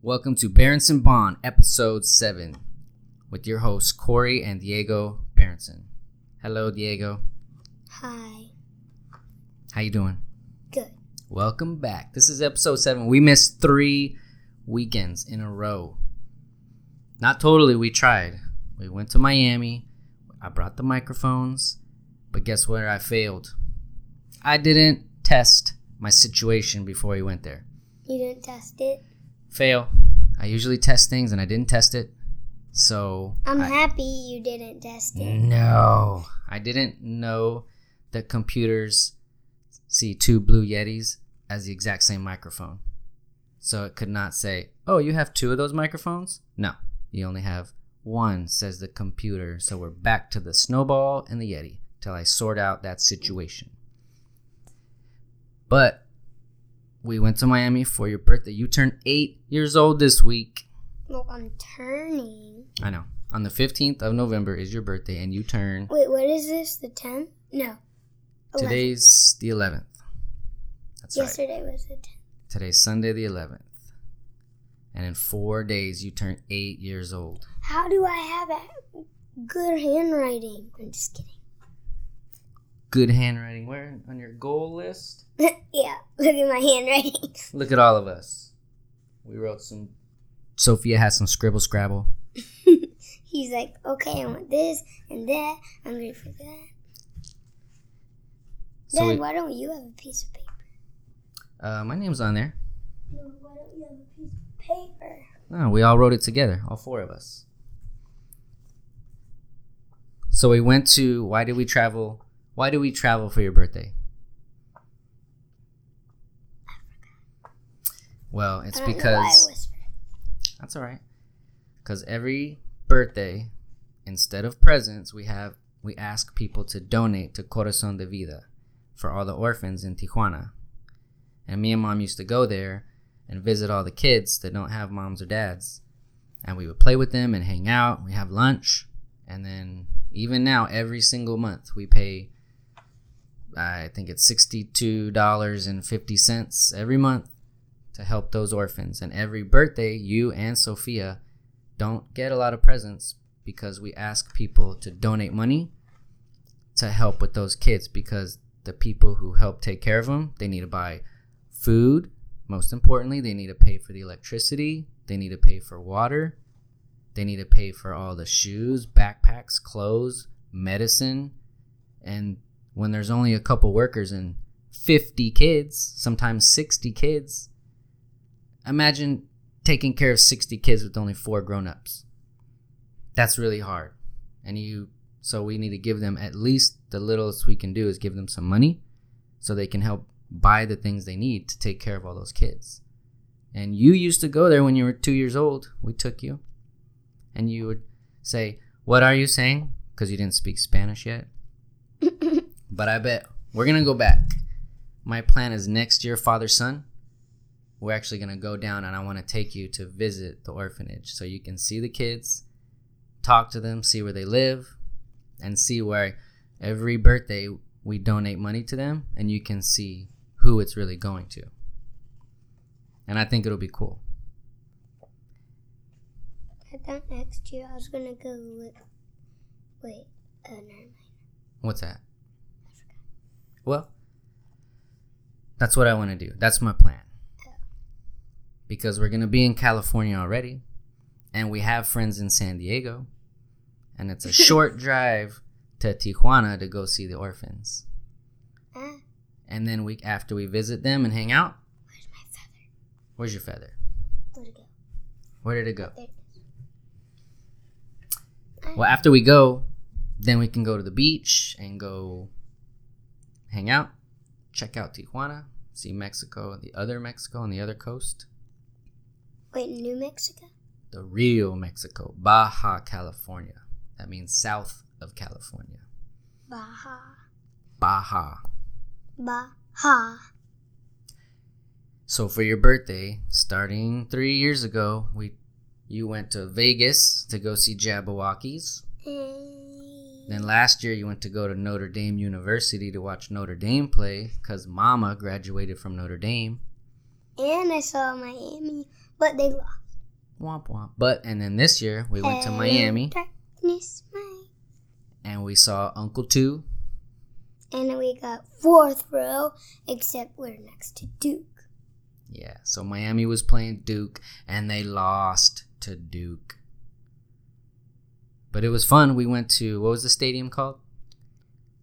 Welcome to Berenson Bond, episode 7, with your hosts Corey and Diego Berenson. Hello, Diego. Hi. How you doing? Good. Welcome back. This is episode 7. We missed three weekends in a row. Not totally, we tried. We went to Miami. I brought the microphones, but guess where I failed? I didn't test my situation before we went there. You didn't test it? Fail. I usually test things and I didn't test it. So I'm I- happy you didn't test it. No, I didn't know that computers see two blue Yetis as the exact same microphone. So it could not say, "Oh, you have two of those microphones." No, you only have one, says the computer. So we're back to the snowball and the Yeti till I sort out that situation. But we went to Miami for your birthday. You turned eight years old this week. Well, I'm turning. I know. On the 15th of November is your birthday, and you turn. Wait, what is this? The 10th? No. 11th. Today's the 11th. That's right. Yesterday was the 10th. Today's Sunday the 11th. And in four days, you turn eight years old. How do I have a good handwriting? I'm just kidding. Good handwriting. Where on your goal list? yeah, look at my handwriting. Look at all of us. We wrote some. Sophia has some scribble scrabble. He's like, okay, I want this and that. I'm ready for that. So Dad, we, why don't you have a piece of paper? uh, my name's on there. No, why don't you have a piece of paper? No, we all wrote it together, all four of us. So we went to. Why did we travel? Why do we travel for your birthday? Well, it's I don't know why I because that's all right. Because every birthday, instead of presents, we have we ask people to donate to Corazon de Vida for all the orphans in Tijuana. And me and mom used to go there and visit all the kids that don't have moms or dads. And we would play with them and hang out. We have lunch. And then even now, every single month, we pay, I think it's $62.50 every month to help those orphans. And every birthday, you and Sophia don't get a lot of presents because we ask people to donate money to help with those kids because the people who help take care of them, they need to buy food. Most importantly, they need to pay for the electricity. They need to pay for water. They need to pay for all the shoes, backpacks, clothes, medicine. And when there's only a couple workers and 50 kids, sometimes 60 kids, imagine taking care of 60 kids with only four grown-ups. That's really hard. And you so we need to give them at least the littlest we can do is give them some money so they can help buy the things they need to take care of all those kids. And you used to go there when you were 2 years old. We took you. And you would say, "What are you saying?" because you didn't speak Spanish yet. But I bet we're going to go back. My plan is next year father son we're actually going to go down and I want to take you to visit the orphanage so you can see the kids, talk to them, see where they live, and see where every birthday we donate money to them and you can see who it's really going to. And I think it'll be cool. I thought next year I was gonna go with. Wait, uh, never mind. What's that? Well, that's what I want to do. That's my plan. Because we're going to be in California already, and we have friends in San Diego, and it's a short drive to Tijuana to go see the orphans. Ah, And then we after we visit them and hang out, where's my feather? where's your feather? Where'd it go? Where did it go? Well, after we go, then we can go to the beach and go hang out, check out Tijuana, see Mexico, the other Mexico on the other coast. Wait, New Mexico? the real Mexico, Baja California. That means south of California. Baja. Baja. Baja. So for your birthday, starting three years ago, we you went to Vegas to go see Jabbawockeez. Then last year you went to go to Notre Dame University to watch Notre Dame play because Mama graduated from Notre Dame. And I saw Miami, but they lost. Womp womp. But and then this year we went to Miami Darkness, my. and we saw Uncle Two. And we got fourth row, except we're next to Duke. Yeah, so Miami was playing Duke and they lost to Duke. But it was fun. We went to what was the stadium called?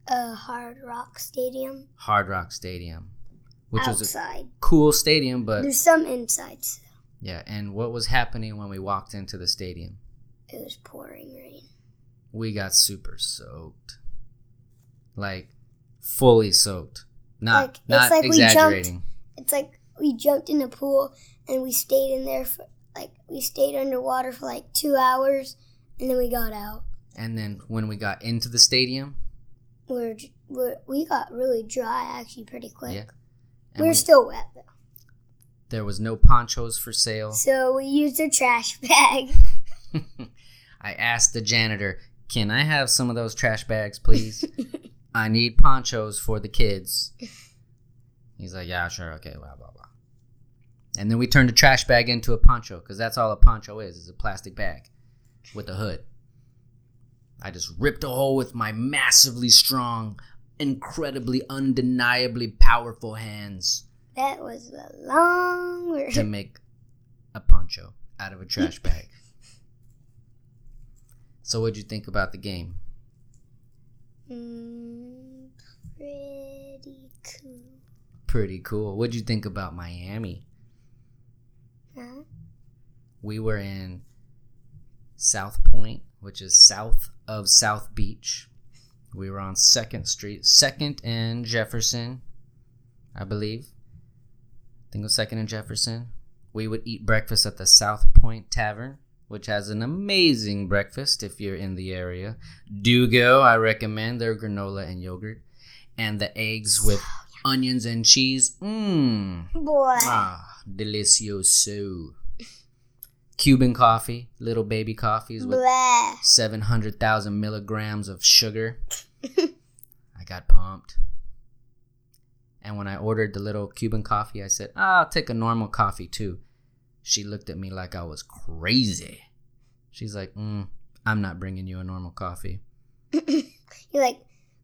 Uh, Hard Rock Stadium. Hard Rock Stadium, which was a cool stadium. But There's some insides. yeah, and what was happening when we walked into the stadium? It was pouring rain. We got super soaked, like fully soaked. Not Like, not like we jumped- exaggerating. It's like we jumped in a pool and we stayed in there for like we stayed underwater for like two hours and then we got out. And then when we got into the stadium, We're, we're we got really dry actually pretty quick. Yeah. and We're we- still wet though. there was no ponchos for sale. So we used a trash bag. I asked the janitor, "Can I have some of those trash bags, please? I need ponchos for the kids." He's like, "Yeah, sure, okay, blah blah blah." And then we turned the trash bag into a poncho because that's all a poncho is: is a plastic bag with a hood. I just ripped a hole with my massively strong, incredibly, undeniably powerful hands That was a long word. to make a poncho out of a trash bag. So, what'd you think about the game? Mm, pretty cool. Pretty cool. What'd you think about Miami? Huh? We were in South Pointe, which is south of South Beach. We were on Second Street, Second and Jefferson, I believe. I think it was Second and Jefferson. We would eat breakfast at the South Pointe Tavern, which has an amazing breakfast if you're in the area. Do go, I recommend their granola and yogurt, and the eggs with onions and cheese. Mmm. Boy. Ah, delicioso. Cuban coffee, little baby coffees with Blah. 700,000 milligrams of sugar. I got pumped. And when I ordered the little Cuban coffee, I said, ah, I'll take a normal coffee too. She looked at me like I was crazy. She's like, mm, I'm not bringing you a normal coffee. You're like,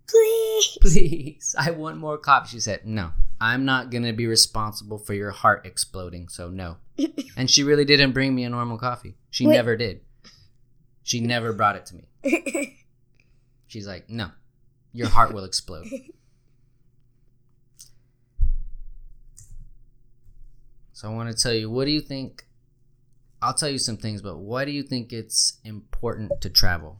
please. Please, I want more coffee. She said, No, I'm not going to be responsible for your heart exploding, so no. and she really didn't bring me a normal coffee. She Wait. never did. She never brought it to me. She's like, No, your heart will explode. so I want to tell you, what do you think? I'll tell you some things, but why do you think it's important to travel?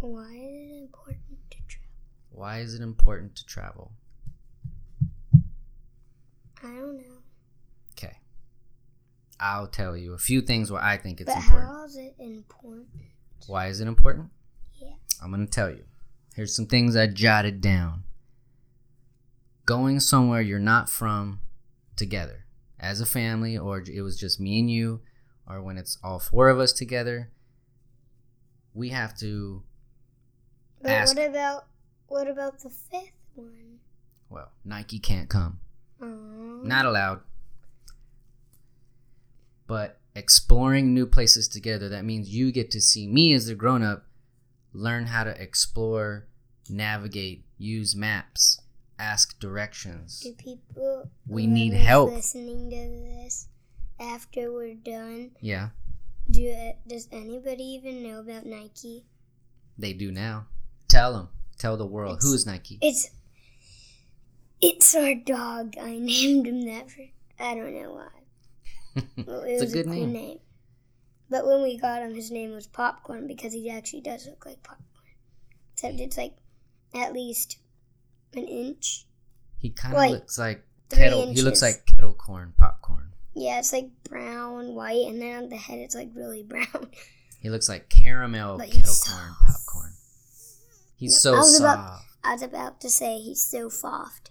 Why is it important to travel? Why is it important to travel? I don't know. Okay. I'll tell you a few things where I think it's but important. how is it important? Why is it important? Yeah. I'm going to tell you. Here's some things I jotted down. Going somewhere you're not from together as a family, or it was just me and you, or when it's all four of us together, we have to, But Ask- what about what about the fifth one? well, Nike can't come. Oh. Not allowed. But exploring new places together, that means you get to see me as a grown up learn how to explore, navigate, use maps, ask directions. Do people We need help. listening to this after we're done? Yeah, Do it, does anybody even know about Nike? they do now. Tell them. Tell the world. It's- Who's Nike? It's it's our dog. I named him that for I don't know why. Well, it it's a was good cool name. But when we got him, his name was Popcorn because he actually does look like popcorn. Except it's like at least an inch. He kind of Like, looks like kettle. He looks like kettle corn popcorn. Yeah, it's like brown, white, and then on the head it's like really brown. He looks like caramel But kettle corn popcorn. He's No, so I soft. about- I was about to say he's so soft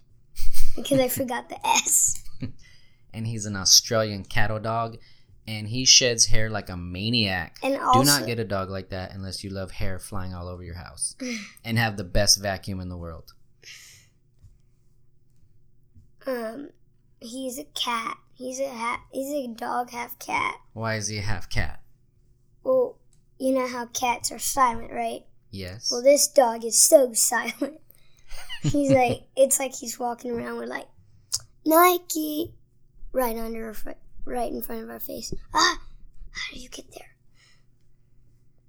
because I forgot the S. and he's an Australian cattle dog, and he sheds hair like a maniac. And also, Do not get a dog like that unless you love hair flying all over your house and have the best vacuum in the world. um, he's a cat, He's a ha- he's a dog, half cat. Why is he a half cat? Well, you know how cats are silent, right? Yes. Well, this dog is so silent. He's like, it's like he's walking around with like Nike right under her, foot, right in front of our face. Ah, how do you get there?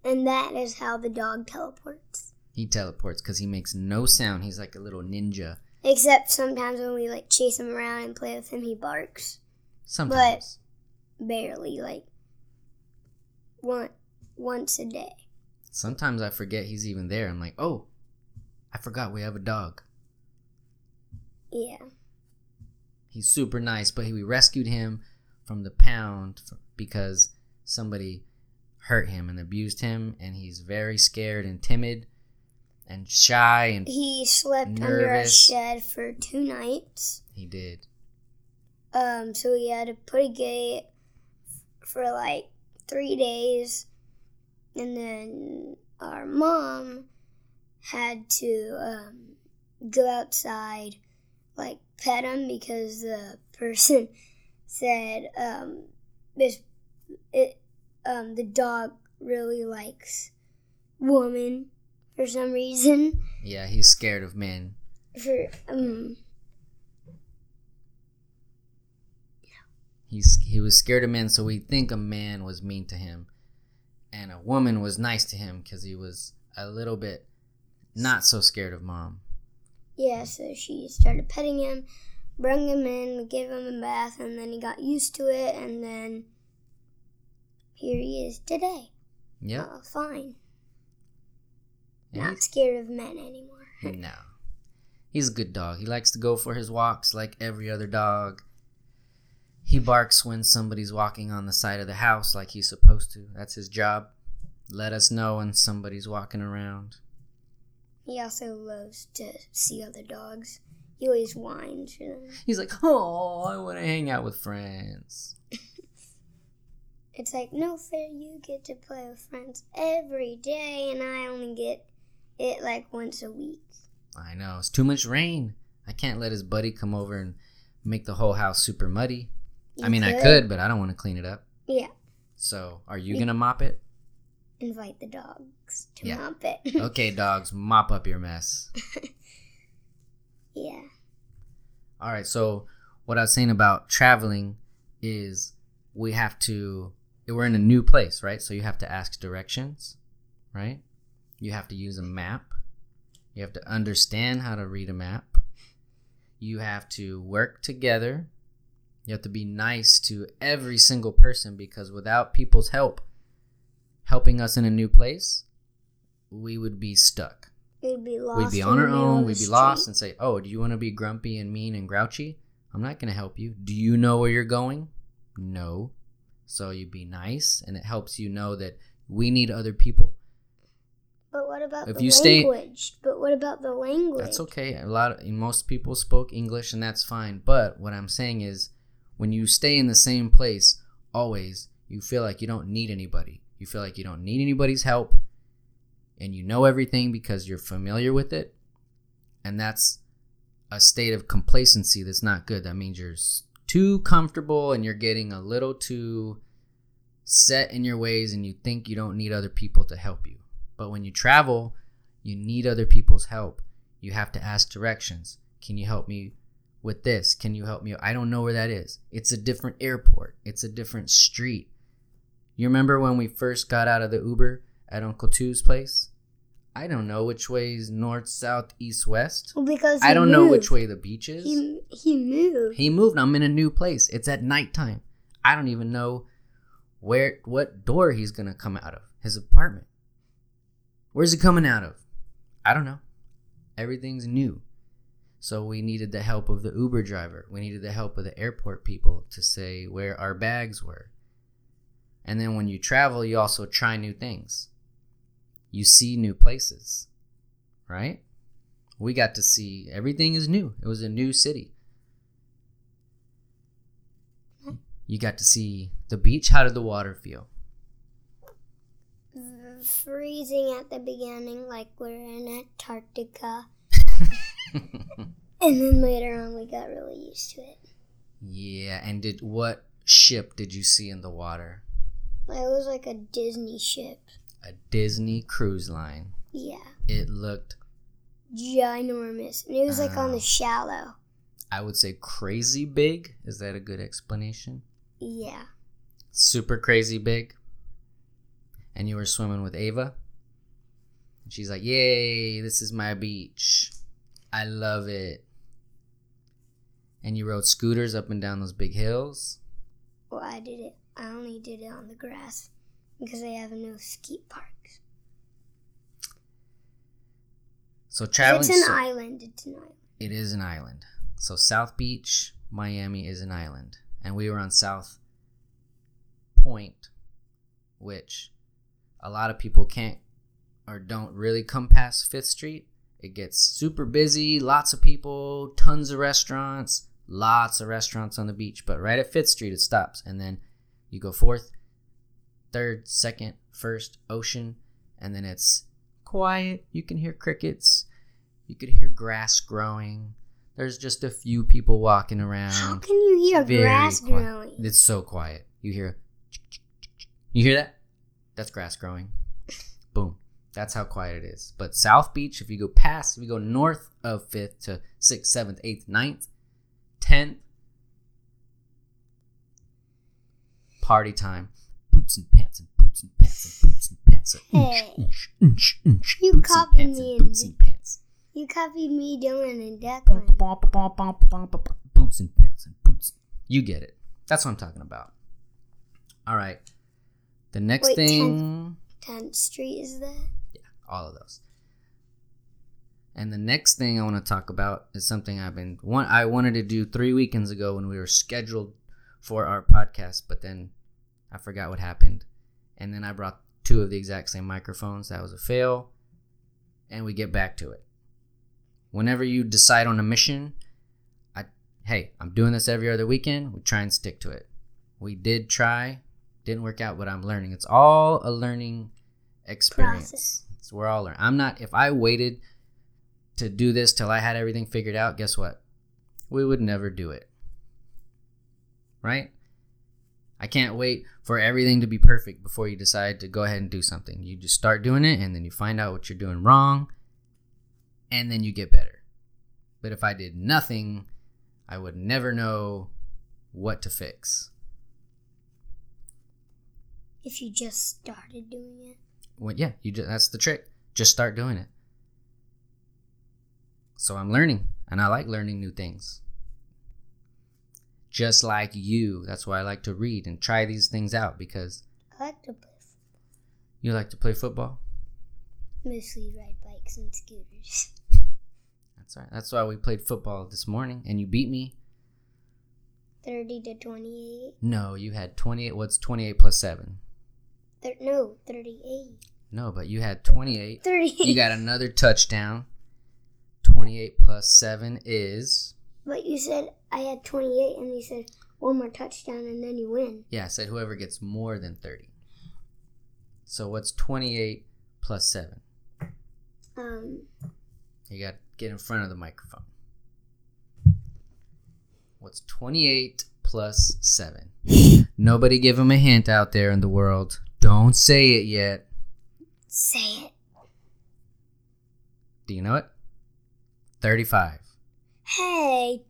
And that is how the dog teleports. he teleports because he makes no sound. He's like a little ninja. Except sometimes when we like chase him around and play with him, he barks. Sometimes. But barely, like one once a day. Sometimes I forget he's even there. I'm like, oh, I forgot we have a dog. Yeah. He's super nice, but we rescued him from the pound because somebody hurt him and abused him, and he's very scared and timid and shy, and He slept under a shed for two nights. he did. Um, so we had to put a gate for like three days, and then our mom had to um, go outside, like pet him because the person said um, this it um, the dog really likes woman for some reason. Yeah, he's scared of men. For um, Yeah. He's he was scared of men, so we think a man was mean to him, and a woman was nice to him because he was a little bit not so scared of mom. Yeah, so she started petting him, brought him in, gave him a bath, and then he got used to it, and then here he is today. Yeah. Uh, fine. Yeah, Not scared of men anymore. No. He's a good dog. He likes to go for his walks like every other dog. He barks when somebody's walking on the side of the house like he's supposed to. That's his job. Let us know when somebody's walking around. He also loves to see other dogs. He always whines for them. He's like, oh, I want to hang out with friends. It's like, no fair, you get to play with friends every day, and I only get it like once a week. I know. It's too much rain. I can't let his buddy come over and make the whole house super muddy. I You mean, I could, but I don't want to clean it up. Yeah. So, are you You- going to mop it? Invite the dogs to Yeah. mop it. Okay, dogs, mop up your mess. yeah. All right. So what I was saying about traveling is we have to. We're in a new place, right? So you have to ask directions, right? You have to use a map. You have to understand how to read a map. You have to work together. You have to be nice to every single person because without people's help, helping us in a new place, we would be stuck. We'd be lost. We'd be on our own. We'd be lost and say, "Oh, do you want to be grumpy and mean and grouchy?" I'm not going to help you. Do you know where you're going? No. So you'd be nice, and it helps you know that we need other people. But what about If the you stay- But what about the language? That's okay. A lot of most people spoke English, and that's fine. But what I'm saying is, when you stay in the same place always, you feel like you don't need anybody. You feel like you don't need anybody's help, and you know everything because you're familiar with it, and that's a state of complacency that's not good. That means you're too comfortable and you're getting a little too set in your ways, and you think you don't need other people to help you. But when you travel, you need other people's help. You have to ask directions. Can you help me with this? Can you help me? I don't know where that is. It's a different airport. It's a different street. You remember when we first got out of the Uber at Uncle Two's place? I don't know which way is north, south, east, west. well, because I don't know which way the beach is. He he moved. He moved. I'm in a new place. It's at nighttime. I don't even know where what door he's gonna come out of. His apartment. Where's he coming out of? I don't know. Everything's new. So we needed the help of the Uber driver. We needed the help of the airport people to say where our bags were. And then when you travel, you also try new things. You see new places. Right? We got to see everything is new. It was a new city. You got to see the beach. How did the water feel? freezing at the beginning, like we're in Antarctica, and then later on we got really used to it. Yeah, and did what ship did you see in the water? It was like a Disney ship. A Disney cruise line. Yeah. It looked, Ginormous. And it was like on Ah. the shallow. I would say, crazy big. Is that a good explanation? Yeah. Super crazy big. And you were swimming with Ava. And she's like, Yay, this is my beach. I love it. And you rode scooters up and down those big hills. Well, I did it. I only did it on the grass because they have no skate parks. So traveling. it's an so- island. It's an island. It is an island. So South Beach, Miami is an island. And we were on South Pointe, which a lot of people can't or don't really come past Fifth Street. It gets super busy, lots of people, tons of restaurants, lots of restaurants on the beach. But right at Fifth Street, it stops. And then you go fourth, third, second, first, ocean. And then it's quiet. You can hear crickets. You could hear grass growing. There's just a few people walking around. How can you hear Very grass quiet. growing? It's so quiet. You hear, you hear that? That's grass growing. Boom. That's how quiet it is. But South Beach, if you go past, if you go north of Fifth to Sixth, Seventh, Eighth, Ninth, Tenth, party time. Boots and pants and boots and pants and boots and pants. And Hey. inch, inch, inch, You boots and copied pants me and boots and pants. You copied me, and Bum, Declan. Boots and pants and boots. You get it. That's what I'm talking about. All right. The next Wait, thing, 10th Street is that? Yeah, all of those. And the next thing I want to talk about is something I've been one I wanted to do three weekends ago when we were scheduled for our podcast, but then I forgot what happened. And then I brought two of the exact same microphones. That was a fail. And we get back to it. Whenever you decide on a mission, I hey, I'm doing this every other weekend. We try and stick to it. We did try, didn't work out, but I'm learning. It's all a learning experience. Process. So we're all learning. I'm not. If I waited to do this till I had everything figured out, guess what? We would never do it. Right? I can't wait for everything to be perfect before you decide to go ahead and do something. You just start doing it and then you find out what you're doing wrong and then you get better. But if I did nothing, I would never know what to fix. If you just started doing it. Well, yeah, you just, that's the trick. Just start doing it. So I'm learning, and I like learning new things. Just like you. That's why I like to read and try these things out because I like to play f- you like to play football. mostly ride bikes and scooters. That's right. That's why we played football this morning, and you beat me. 30 to 28. No, you had 28. What's 28 plus 7? Thir- no, 38. No, but you had 28. 38. You got another touchdown. 28 plus 7 is. But you said I had 28, and you said one more touchdown, and then you win. Yeah, I said whoever gets more than 30. So what's 28 plus 7? Um, You got to get in front of the microphone. What's 28 plus 7? Nobody give him a hint out there in the world. Don't say it yet. say it. Do you know it? 35. Hey,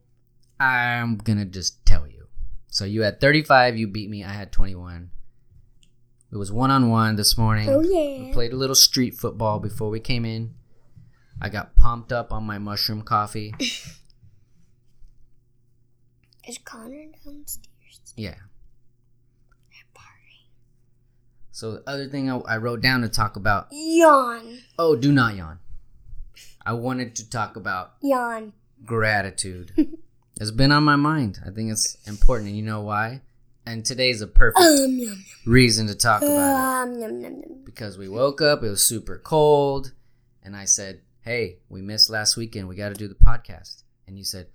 I'm to just tell you. So you had 35, you beat me. I had 21. It was one on one this morning. oh yeah. We played a little street football before we came in. I got pumped up on my mushroom coffee. Is Connor downstairs? Yeah. They're partying. So the other thing I, I wrote down to talk about. Yawn. Oh, do not yawn. I wanted to talk about Yawn. Gratitude. it's been on my mind. I think it's important, and you know why? And today's a perfect Um, reason to talk about it. um, yum, yum. because we woke up, it was super cold, and I said, "Hey, we missed last weekend. We got to do the podcast." And you said,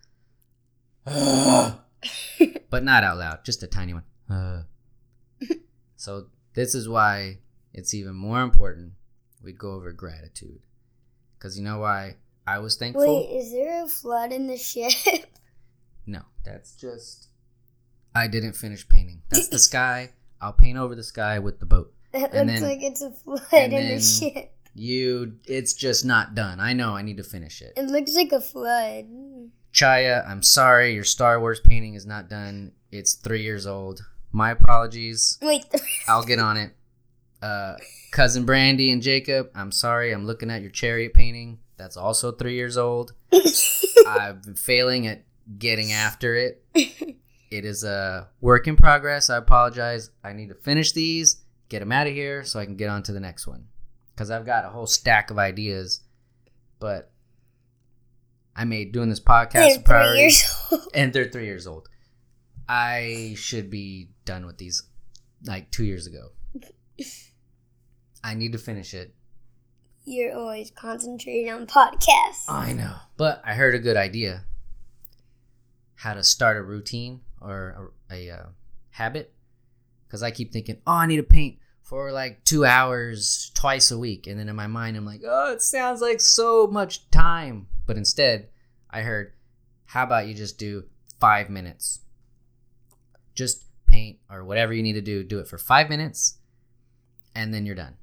but not out loud, just a tiny one. Uh. so this is why it's even more important we go over gratitude, because you know why I was thankful. Wait, is there a flood in the ship? No, that's just I didn't finish painting. That's the sky. I'll paint over the sky with the boat. It And looks then- like it's a flood in the ship. You, it's just not done. I know. I need to finish it. It looks like a flood. Chaya, I'm sorry. Your Star Wars painting is not done. It's three years old. My apologies. Wait, I'll get on it. Uh, cousin Brandy and Jacob, I'm sorry. I'm looking at your chariot painting. That's also three years old. I've been failing at getting after it. It is a work in progress. I apologize. I need to finish these, get them out of here so I can get on to the next one. Because I've got a whole stack of ideas, but I made doing this podcast They're a three priority, years old. and they're three years old. I should be done with these like two years ago. I need to finish it. You're always concentrating on podcasts. I know. But I heard a good idea. How to start a routine or a, a uh, habit. Because I keep thinking, oh, I need to paint for like two hours twice a week. And then in my mind, I'm like, oh, it sounds like so much time. But instead, I heard, how about you just do five minutes? Just paint or whatever you need to do, do it for five minutes. And then you're done.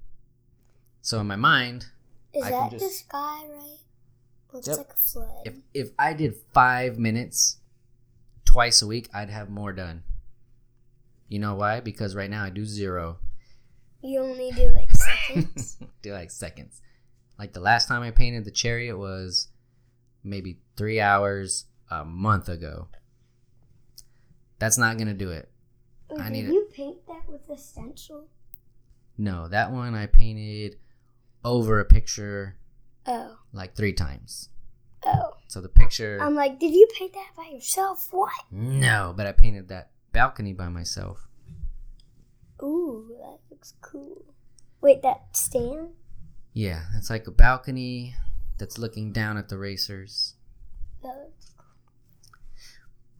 So in my mind, Is I that just- the sky, right? Looks Yep. like a flood. if if I did five minutes twice a week, I'd have more done. You know why? Because right now I do zero. You only do like seconds. do like seconds. Like the last time I painted the chariot was maybe three hours a month ago. That's not gonna do it. I need it. you paint that with a stencil? No, that one I painted over a picture Oh, like three times. oh. So the picture I'm like, did you paint that by yourself? What? No, but I painted that balcony by myself. Ooh, that looks cool. Wait, that stand? Yeah, it's like a balcony that's looking down at the racers. That looks cool.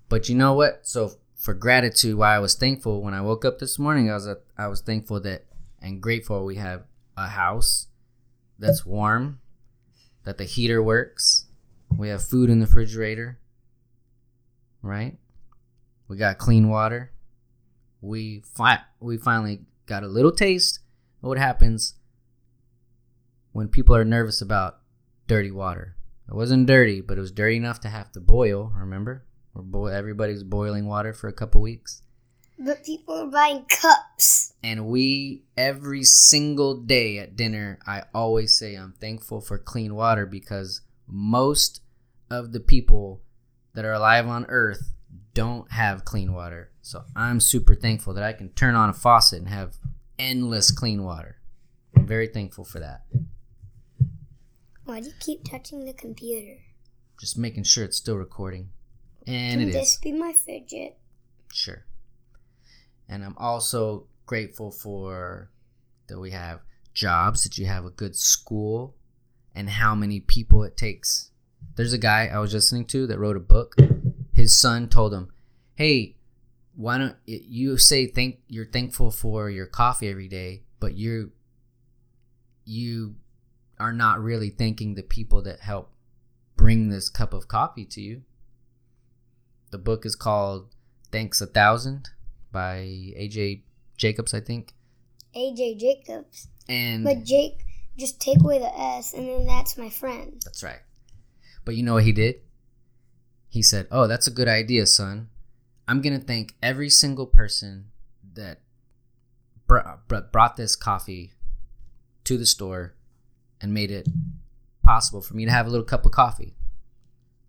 But you know what? So for gratitude, why I was thankful when I woke up this morning, I was I was thankful that and grateful we have a house that's warm, that the heater works, we have food in the refrigerator, right? We got clean water. We fi- we finally got a little taste of what happens when people are nervous about dirty water. It wasn't dirty, but it was dirty enough to have to boil. Remember, everybody's boiling water for a couple weeks, But people are buying cups. and we every single day at dinner, I always say I'm thankful for clean water because most of the people that are alive on Earth don't have clean water. So I'm super thankful that I can turn on a faucet and have endless clean water. I'm very thankful for that. Why do you keep touching the computer? Just making sure it's still recording. And Can it is. this be my fidget? Sure. And I'm also grateful for that we have jobs, that you have a good school, and how many people it takes. There's a guy I was listening to that wrote a book. His son told him, "Hey, why don't you say thank you're thankful for your coffee every day, but you you are not really thanking the people that help bring this cup of coffee to you." The book is called Thanks a Thousand by AJ Jacobs, I think. AJ Jacobs. And But Jake, just take away the S, and then that's my friend. that's right. But you know what he did? He said, Oh, that's a good idea, son. I'm going to thank every single person that br- br- brought this coffee to the store and made it possible for me to have a little cup of coffee.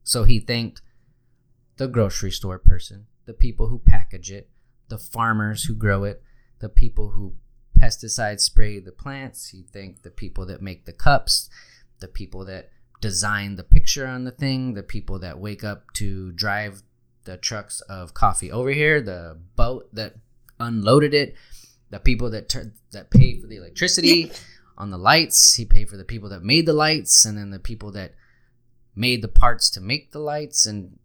So he thanked the grocery store person, the people who package it, the farmers who grow it, the people who pesticide spray the plants. You thanked the people that make the cups, the people that design the picture on the thing, the people that wake up to drive the trucks of coffee over here, the boat that unloaded it, the people that tur- that pay for the electricity on the lights. He paid for the people that made the lights, and then the people that made the parts to make the lights, and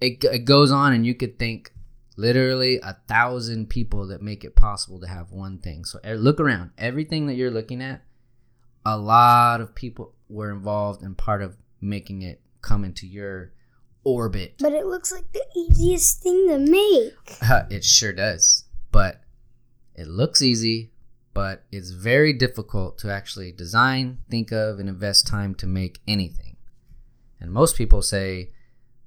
it, it goes on. And you could think literally a thousand people that make it possible to have one thing. So look around. Everything that you're looking at, a lot of people were involved and part of making it come into your orbit. But it looks like the easiest thing to make. it sure does. But it looks easy, but it's very difficult to actually design, think of, and invest time to make anything. And most people say,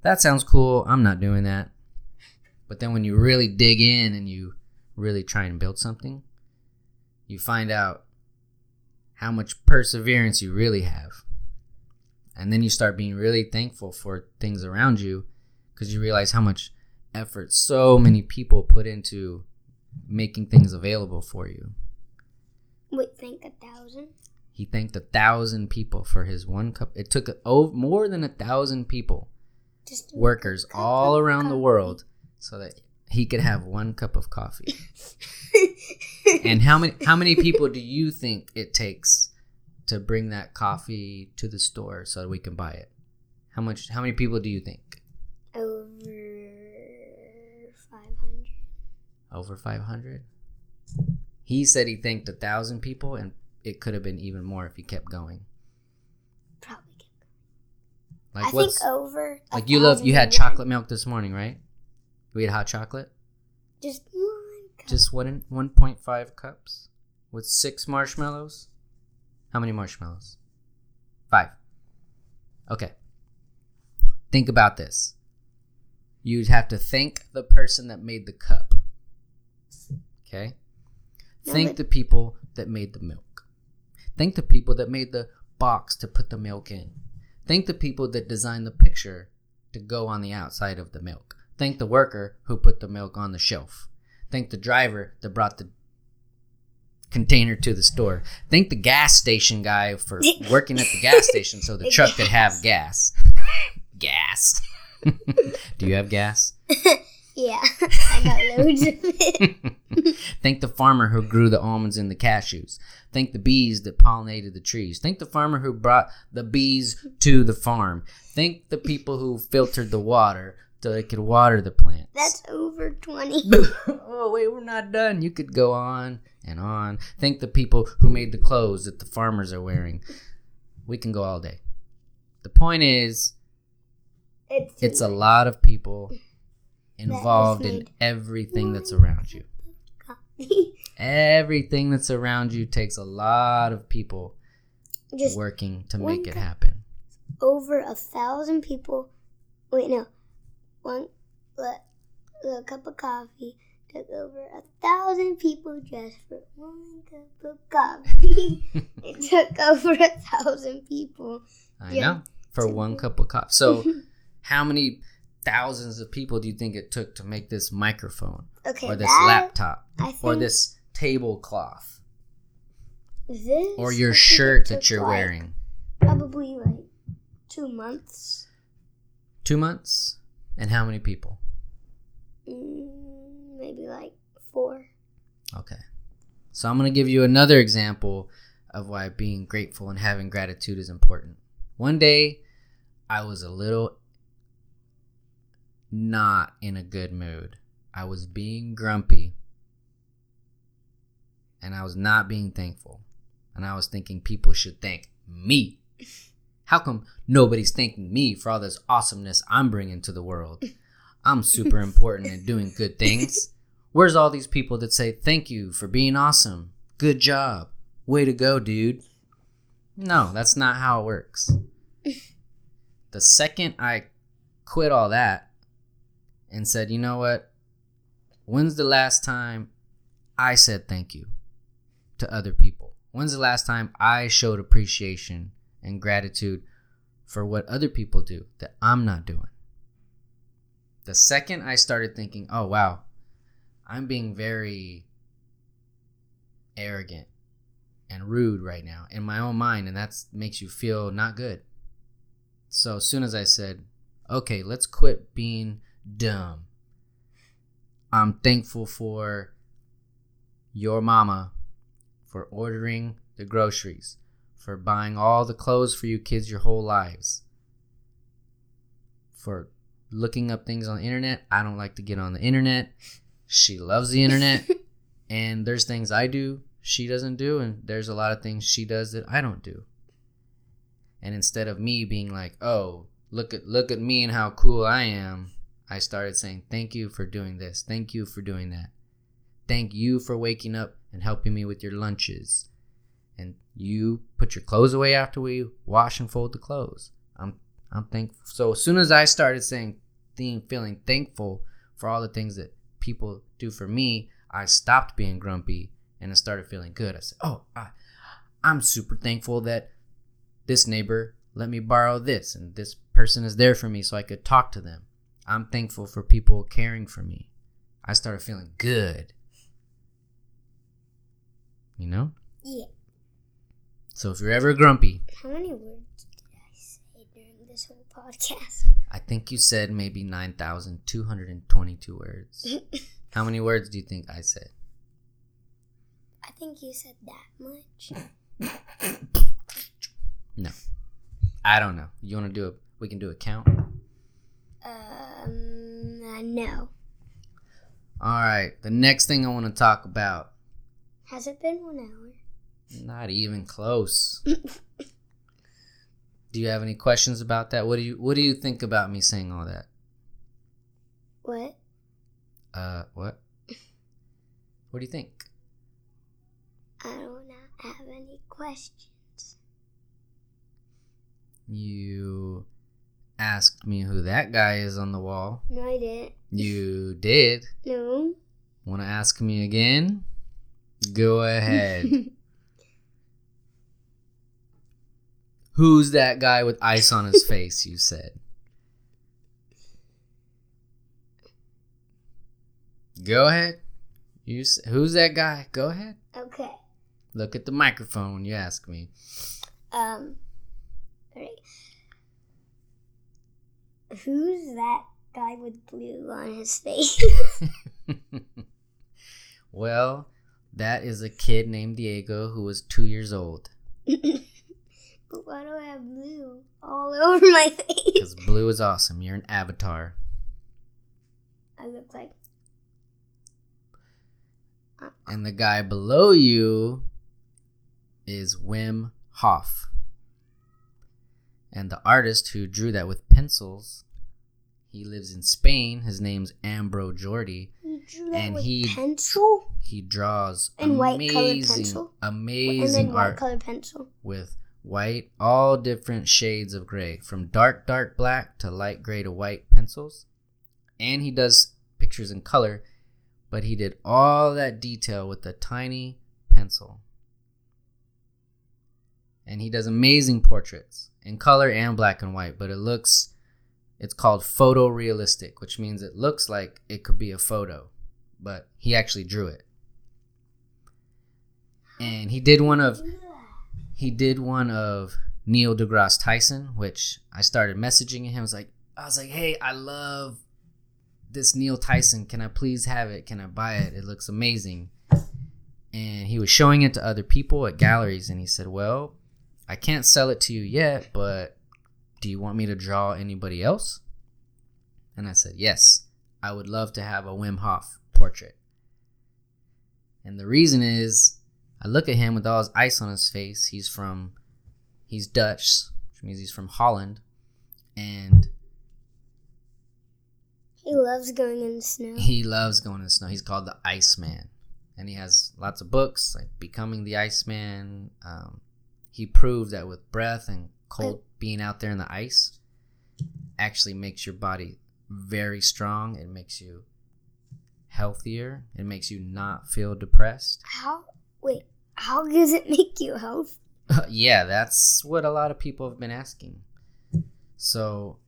that sounds cool, I'm not doing that. But then when you really dig in and you really try and build something, you find out how much perseverance you really have. And then you start being really thankful for things around you because you realize how much effort so many people put into making things available for you. Wait, thank a thousand? He thanked a thousand people for his one cup. It took a, oh, more than a thousand people, Just workers all around the world, so that he could have one cup of coffee. and how many how many people do you think it takes to bring that coffee to the store so that we can buy it? How much? How many people do you think? Over 500. Over five hundred. He said he thanked a thousand people, and it could have been even more if he kept going. Probably. Like I what's think over. like you love you had chocolate milk this morning, right? We had hot chocolate. Just one cup. Just one one point five cups with six marshmallows. How many marshmallows? Five. Okay. Think about this. You'd have to thank the person that made the cup. Okay? No, Thank but- the people that made the milk. Thank the people that made the box to put the milk in. Thank the people that designed the picture to go on the outside of the milk. Thank the worker who put the milk on the shelf. Thank the driver that brought the container to the store. Thank the gas station guy for working at the gas station so the truck could have gas. gas. Do you have gas? Yeah, I got loads of it. Thank the farmer who grew the almonds and the cashews. Thank the bees that pollinated the trees. Thank the farmer who brought the bees to the farm. Thank the people who filtered the water so they could water the plants. That's over 20. oh, wait, we're not done. You could go on and on. Thank the people who made the clothes that the farmers are wearing. We can go all day. The point is, It's, it's a lot of people involved in everything that's around you. Everything that's around you takes a lot of people Just working to make it happen. over a thousand people. Wait, no. One the cup of coffee took over a thousand people just for one cup of coffee. it took over a thousand people. I know. For one cup of coffee. So, how many thousands of people do you think it took to make this microphone Okay, or this that, laptop or this tablecloth this or your I think it shirt that you're like, wearing? Probably like two months. Two months? And how many people? Mm, maybe like four. Okay. So, I'm going to give you another example of why being grateful and having gratitude is important. One day, I was a little not in a good mood. I was being grumpy and I was not being thankful. And I was thinking people should thank me. How come nobody's thanking me for all this awesomeness I'm bringing to the world? I'm super important and doing good things. Where's all these people that say thank you for being awesome? Good job. Way to go, dude. No, that's not how it works. The second I quit all that and said, you know what? When's the last time I said thank you to other people? When's the last time I showed appreciation and gratitude for what other people do that I'm not doing? The second I started thinking, oh, wow, I'm being very arrogant and rude right now in my own mind, and that makes you feel not good. So as soon as I said, okay, let's quit being dumb, I'm thankful for your mama for ordering the groceries, for buying all the clothes for you kids your whole lives, for looking up things on the internet. I don't like to get on the internet. She loves the internet. and there's things I do she doesn't do, and there's a lot of things she does that I don't do. And instead of me being like, oh, look at look at me and how cool I am, I started saying thank you for doing this. Thank you for doing that. Thank you for waking up and helping me with your lunches. And you put your clothes away after we wash and fold the clothes. I'm I'm thankful. So as soon as I started saying feeling thankful for all the things that people do for me, I stopped being grumpy and I started feeling good. I said, "Oh, I, I'm super thankful that this neighbor let me borrow this and this person is there for me so I could talk to them. I'm thankful for people caring for me. I started feeling good. You know? Yeah. So if you're ever grumpy, How many words did I say during this whole podcast? I think you said maybe 9,222 words. How many words do you think I said? I think you said that much. No. I don't know. You want to do a we can do a count? Um, uh, no. All right. The next thing I want to talk about, Has it been one hour? Not even close. do you have any questions about that? What do you what do you think about me saying all that? What? Uh, what? What do you think? I do not have any questions. You asked me who that guy is on the wall. No, I didn't. You did. No. Want to ask me again? Go ahead. Who's that guy with ice on his face? You said. Go ahead. You s- who's that guy? Go ahead. okay. Look at the microphone when you ask me. Um. Alright. Who's that guy with blue on his face? well, that is a kid named Diego who was two years old. but why do I have blue all over my face? Because blue is awesome. You're an avatar. I look like uh-uh. And the guy below you is Wim Hof. And the artist who drew that with pencils, he lives in Spain. His name's Ambro Jordi. you drew that And with he- pencil He draws And white colored amazing, pencil? and amazing then white art colored pencil. with white, all different shades of gray, from dark, dark black to light gray to white pencils. And he does pictures in color, but he did all that detail with a tiny pencil. And he does amazing portraits in color and black and white, but it looks, it's called photorealistic, which means it looks like it could be a photo, but he actually drew it. And he did one of he did one of Neil deGrasse Tyson, which I started messaging him. I was like, I was like, hey, I love this Neil Tyson. Can I please have it? Can I buy it? It looks amazing. And he was showing it to other people at galleries, and he said, well, I can't sell it to you yet, but do you want me to draw anybody else? And I said, yes, I would love to have a Wim Hof portrait. And the reason is, I look at him with all his ice on his face. He's from, he's Dutch, which means he's from Holland, and He loves going in the snow. he loves going in the snow. He's called the Iceman, and he has lots of books like Becoming the Iceman. Um, he proved that with breath and cold, being out there in the ice, actually makes your body very strong. It makes you healthier. It makes you not feel depressed. How? Wait. How does it make you healthy? Uh, yeah, that's what a lot of people have been asking. So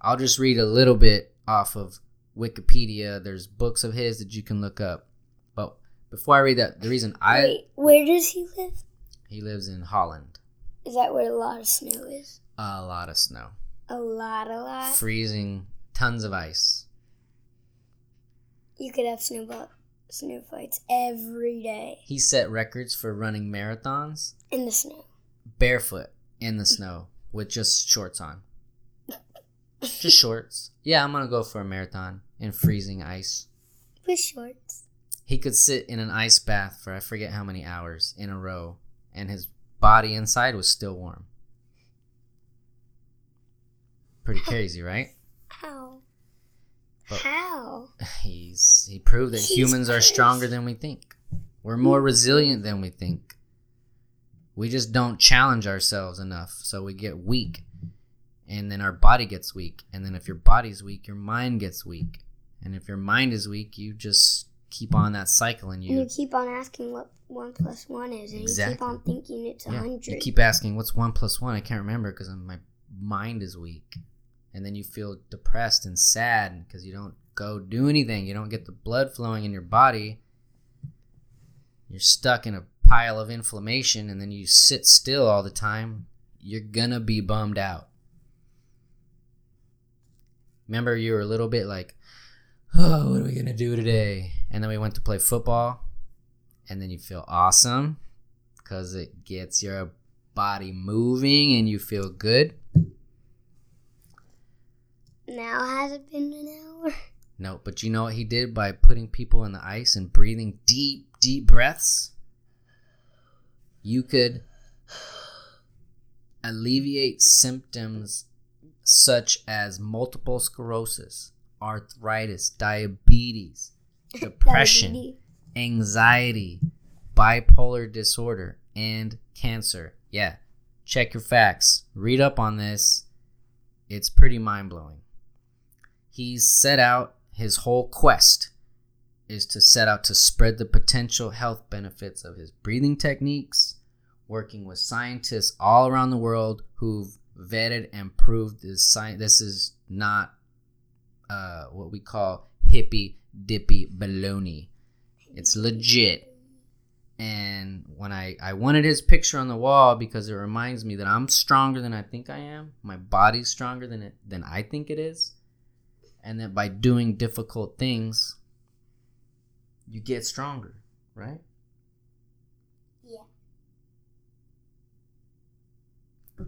I'll just read a little bit off of Wikipedia. There's books of his that you can look up. But before I read that, the reason I Wait. Where does he live? he lives in Holland. Is that where a lot of snow is? A lot of snow, A lot, a lot. freezing, tons of ice. You could have snow snow fights every day He set records for running marathons in the snow. barefoot in the snow with just shorts on. Just shorts. Yeah, I'm gonna go for a marathon in freezing ice. With shorts. He could sit in an ice bath for I forget how many hours in a row, and his body inside was still warm. Pretty crazy, right? How? But- How? He's he proved that He's humans are stronger than we think. We're more resilient than we think. We just don't challenge ourselves enough, so we get weak. And then our body gets weak. And then if your body's weak, your mind gets weak. And if your mind is weak, you just keep on that cycle and you, And you keep on asking what one plus one is, and you keep on thinking it's a yeah, hundred. you keep asking what's 1 plus 1? I can't remember because my mind is weak. And then you feel depressed and sad because you don't go do anything. You don't get the blood flowing in your body. You're stuck in a pile of inflammation and then you sit still all the time. You're gonna be bummed out. Remember, you were a little bit like, oh, what are we gonna do today? And then we went to play football, and then you feel awesome because it gets your body moving and you feel good. Now has it been an hour? No, but you know what he did by putting people in the ice and breathing deep, deep breaths? You could alleviate symptoms such as multiple sclerosis, arthritis, diabetes, depression, Diabetes. anxiety, bipolar disorder, and cancer. Yeah, check your facts. Read up on this. It's pretty mind blowing. He's set out, his whole quest is to set out to spread the potential health benefits of his breathing techniques, working with scientists all around the world who've vetted and proved this science. This is not uh, what we call hippy dippy baloney. It's legit. And when I, I wanted his picture on the wall because it reminds me that I'm stronger than I think I am. My body's stronger than it than I think it is. And that by doing difficult things, you get stronger, right? Yeah.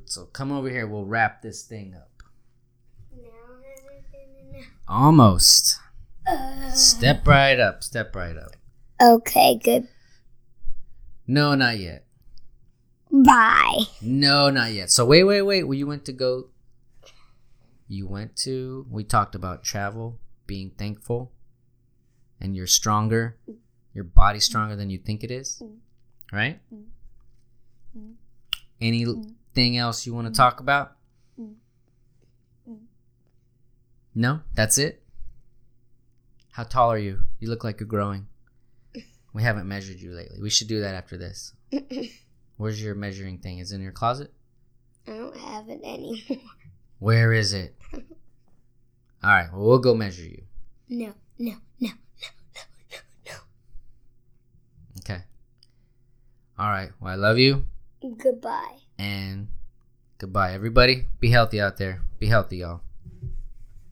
So come over here, we'll wrap this thing up. Now has it been an Almost. hour? Step right up, step right up. Okay, good. No, not yet. Bye. No, not yet. So wait, wait, wait. Well, you went to go. You went to. We talked about travel, being thankful, and you're stronger. Your body's stronger than you think it is, mm. right? Mm. Anything mm. else you want to talk about? No, that's it. How tall are you? You look like you're growing. We haven't measured you lately. We should do that after this. Where's your measuring thing? Is it in your closet? I don't have it anymore. Where is it? All right, well, we'll go measure you. No, no, no. No, no, no, no. Okay. All right, well, I love you Goodbye. and goodbye, everybody. Be healthy out there. Be healthy, y'all.